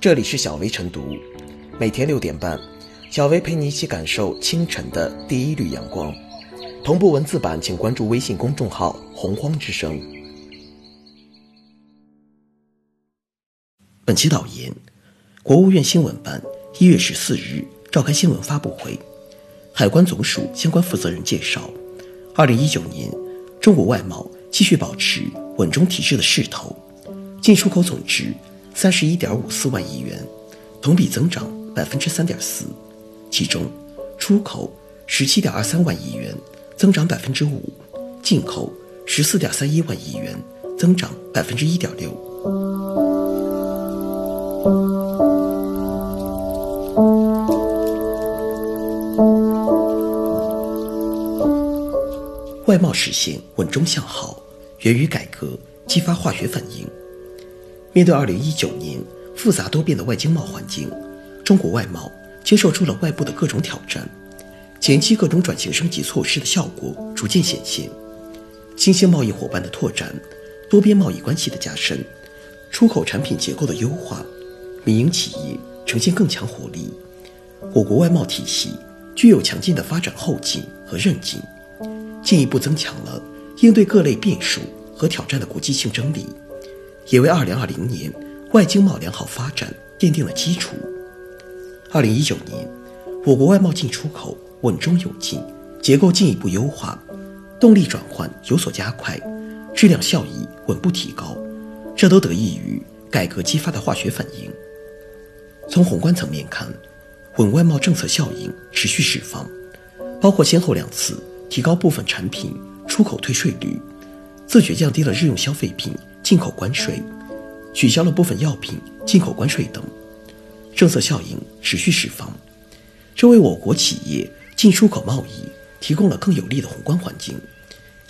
这里是小薇晨读，每天六点半，小薇陪你一起感受清晨的第一缕阳光。同步文字版，请关注微信公众号“洪荒之声”。本期导言：国务院新闻办一月十四日召开新闻发布会，海关总署相关负责人介绍，二零一九年中国外贸继续保持稳中提质的势头，进出口总值。三十一点五四万亿元，同比增长百分之三点四，其中出口十七点二三万亿元，增长百分之五；进口十四点三一万亿元，增长百分之一点六。外贸实现稳中向好，源于改革，激发化学反应。面对二零一九年复杂多变的外经贸环境，中国外贸接受住了外部的各种挑战，前期各种转型升级措施的效果逐渐显现。新兴贸易伙伴的拓展，多边贸易关系的加深，出口产品结构的优化，民营企业呈现更强活力。我国外贸体系具有强劲的发展后劲和韧劲，进一步增强了应对各类变数和挑战的国际竞争力。也为二零二零年外经贸良好发展奠定了基础。二零一九年，我国外贸进出口稳中有进，结构进一步优化，动力转换有所加快，质量效益稳步提高，这都得益于改革激发的化学反应。从宏观层面看，稳外贸政策效应持续释放，包括先后两次提高部分产品出口退税率，自觉降低了日用消费品。进口关税取消了部分药品进口关税等，政策效应持续释放，这为我国企业进出口贸易提供了更有利的宏观环境，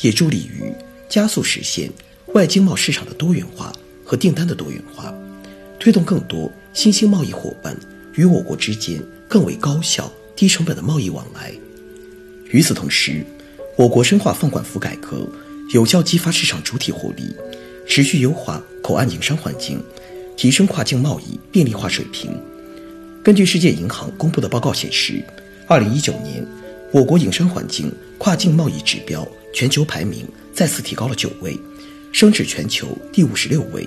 也助力于加速实现外经贸市场的多元化和订单的多元化，推动更多新兴贸易伙伴与我国之间更为高效、低成本的贸易往来。与此同时，我国深化放管服改革，有效激发市场主体活力。持续优化口岸营商环境，提升跨境贸易便利化水平。根据世界银行公布的报告显示，二零一九年我国营商环境跨境贸易指标全球排名再次提高了九位，升至全球第五十六位。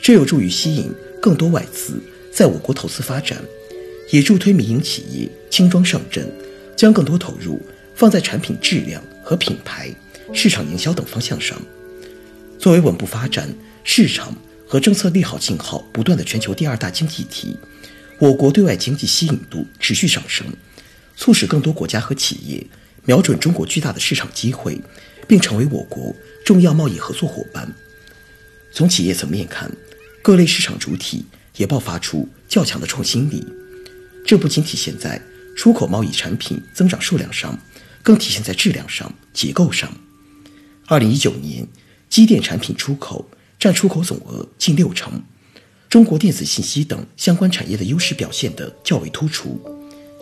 这有助于吸引更多外资在我国投资发展，也助推民营企业轻装上阵，将更多投入放在产品质量和品牌、市场营销等方向上。作为稳步发展、市场和政策利好信号不断的全球第二大经济体，我国对外经济吸引度持续上升，促使更多国家和企业瞄准中国巨大的市场机会，并成为我国重要贸易合作伙伴。从企业层面看，各类市场主体也爆发出较强的创新力，这不仅体现在出口贸易产品增长数量上，更体现在质量上、结构上。二零一九年。机电产品出口占出口总额近六成，中国电子信息等相关产业的优势表现得较为突出，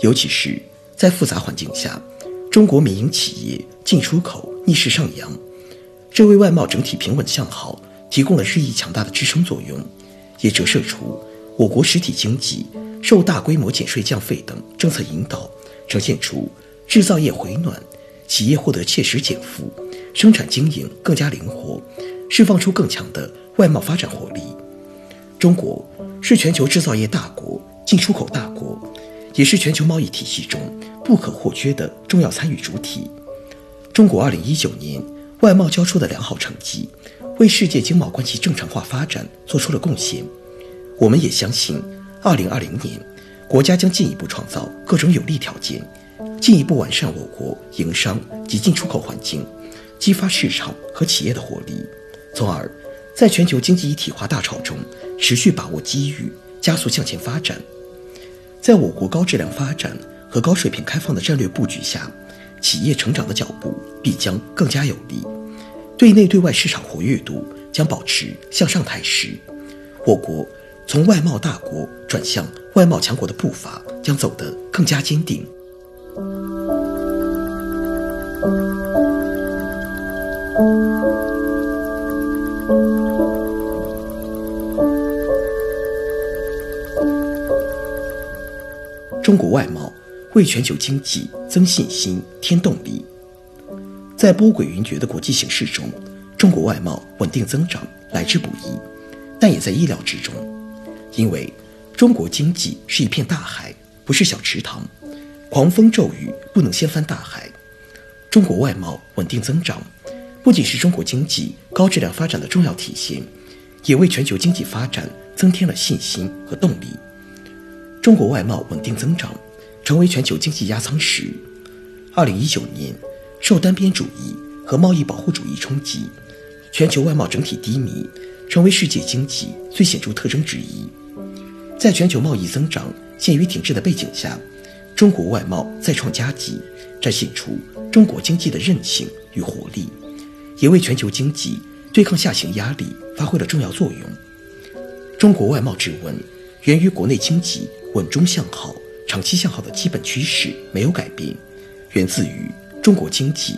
尤其是在复杂环境下，中国民营企业进出口逆势上扬，这为外贸整体平稳向好提供了日益强大的支撑作用，也折射出我国实体经济受大规模减税降费等政策引导，呈现出制造业回暖，企业获得切实减负。生产经营更加灵活，释放出更强的外贸发展活力。中国是全球制造业大国、进出口大国，也是全球贸易体系中不可或缺的重要参与主体。中国2019年外贸交出的良好成绩，为世界经贸关系正常化发展做出了贡献。我们也相信，2020年国家将进一步创造各种有利条件，进一步完善我国营商及进出口环境。激发市场和企业的活力，从而在全球经济一体化大潮中持续把握机遇，加速向前发展。在我国高质量发展和高水平开放的战略布局下，企业成长的脚步必将更加有力，对内对外市场活跃度将保持向上态势。我国从外贸大国转向外贸强国的步伐将走得更加坚定。中国外贸为全球经济增信心、添动力。在波诡云谲的国际形势中，中国外贸稳定增长来之不易，但也在意料之中。因为中国经济是一片大海，不是小池塘，狂风骤雨不能掀翻大海。中国外贸稳定增长，不仅是中国经济高质量发展的重要体现，也为全球经济发展增添了信心和动力。中国外贸稳定增长，成为全球经济压舱石。二零一九年，受单边主义和贸易保护主义冲击，全球外贸整体低迷，成为世界经济最显著特征之一。在全球贸易增长陷于停滞的背景下，中国外贸再创佳绩，展现出中国经济的韧性与活力，也为全球经济对抗下行压力发挥了重要作用。中国外贸之稳，源于国内经济稳中向好、长期向好的基本趋势没有改变，源自于中国经济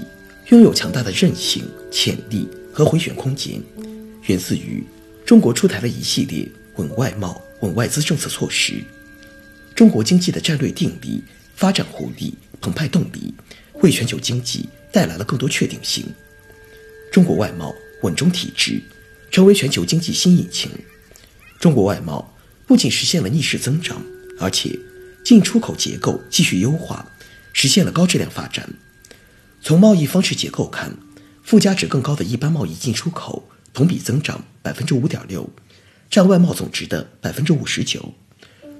拥有强大的韧性、潜力和回旋空间，源自于中国出台了一系列稳外贸。稳外资政策措施，中国经济的战略定力、发展活力、澎湃动力，为全球经济带来了更多确定性。中国外贸稳中提质，成为全球经济新引擎。中国外贸不仅实现了逆势增长，而且进出口结构继续优化，实现了高质量发展。从贸易方式结构看，附加值更高的一般贸易进出口同比增长百分之五点六。占外贸总值的百分之五十九，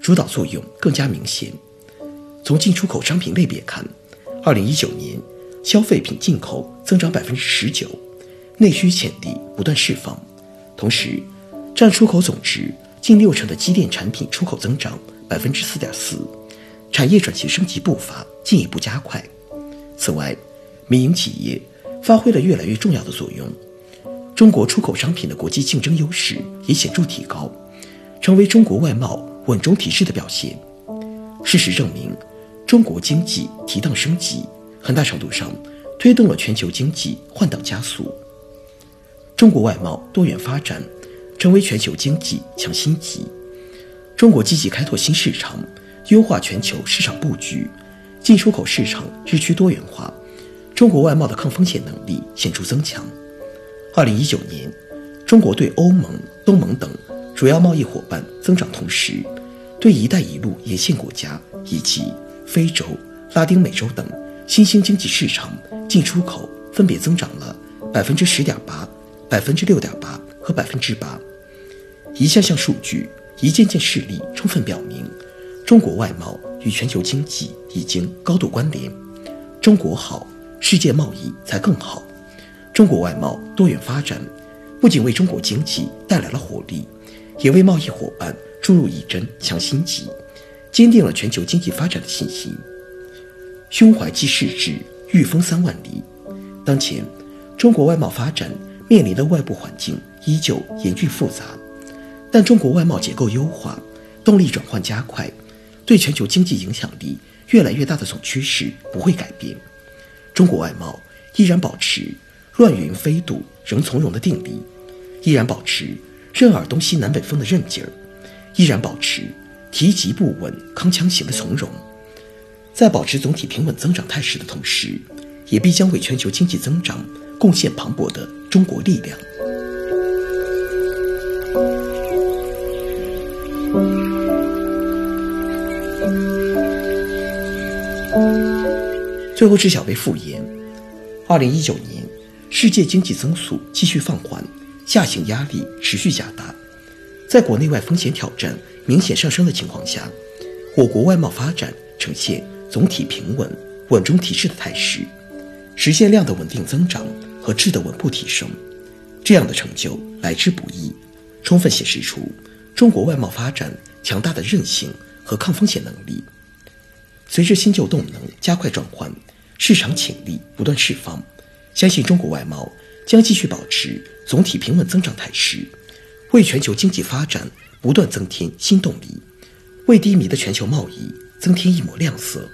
主导作用更加明显。从进出口商品类别看，二零一九年消费品进口增长百分之十九，内需潜力不断释放。同时，占出口总值近六成的机电产品出口增长百分之四点四，产业转型升级步伐进一步加快。此外，民营企业发挥了越来越重要的作用。中国出口商品的国际竞争优势也显著提高，成为中国外贸稳中提质的表现。事实证明，中国经济提档升级，很大程度上推动了全球经济换挡加速。中国外贸多元发展，成为全球经济强心剂。中国积极开拓新市场，优化全球市场布局，进出口市场日趋多元化，中国外贸的抗风险能力显著增强。二零一九年，中国对欧盟、东盟等主要贸易伙伴增长同时，对“一带一路”沿线国家以及非洲、拉丁美洲等新兴经济市场进出口分别增长了百分之十点八、百分之六点八和百分之八。一项项数据、一件件事例充分表明，中国外贸与全球经济已经高度关联。中国好，世界贸易才更好。中国外贸多元发展，不仅为中国经济带来了活力，也为贸易伙伴注入一针强心剂，坚定了全球经济发展的信心。胸怀济世志，御风三万里。当前，中国外贸发展面临的外部环境依旧严峻复杂，但中国外贸结构优化、动力转换加快，对全球经济影响力越来越大的总趋势不会改变。中国外贸依然保持。乱云飞渡仍从容的定力，依然保持任尔东西南北风的韧劲儿，依然保持提及不稳铿锵行的从容，在保持总体平稳增长态势的同时，也必将为全球经济增长贡献磅礴的中国力量。最后是小贝复言，二零一九年。世界经济增速继续放缓，下行压力持续加大，在国内外风险挑战明显上升的情况下，我国外贸发展呈现总体平稳、稳中提质的态势，实现量的稳定增长和质的稳步提升。这样的成就来之不易，充分显示出中国外贸发展强大的韧性和抗风险能力。随着新旧动能加快转换，市场潜力不断释放。相信中国外贸将继续保持总体平稳增长态势，为全球经济发展不断增添新动力，为低迷的全球贸易增添一抹亮色。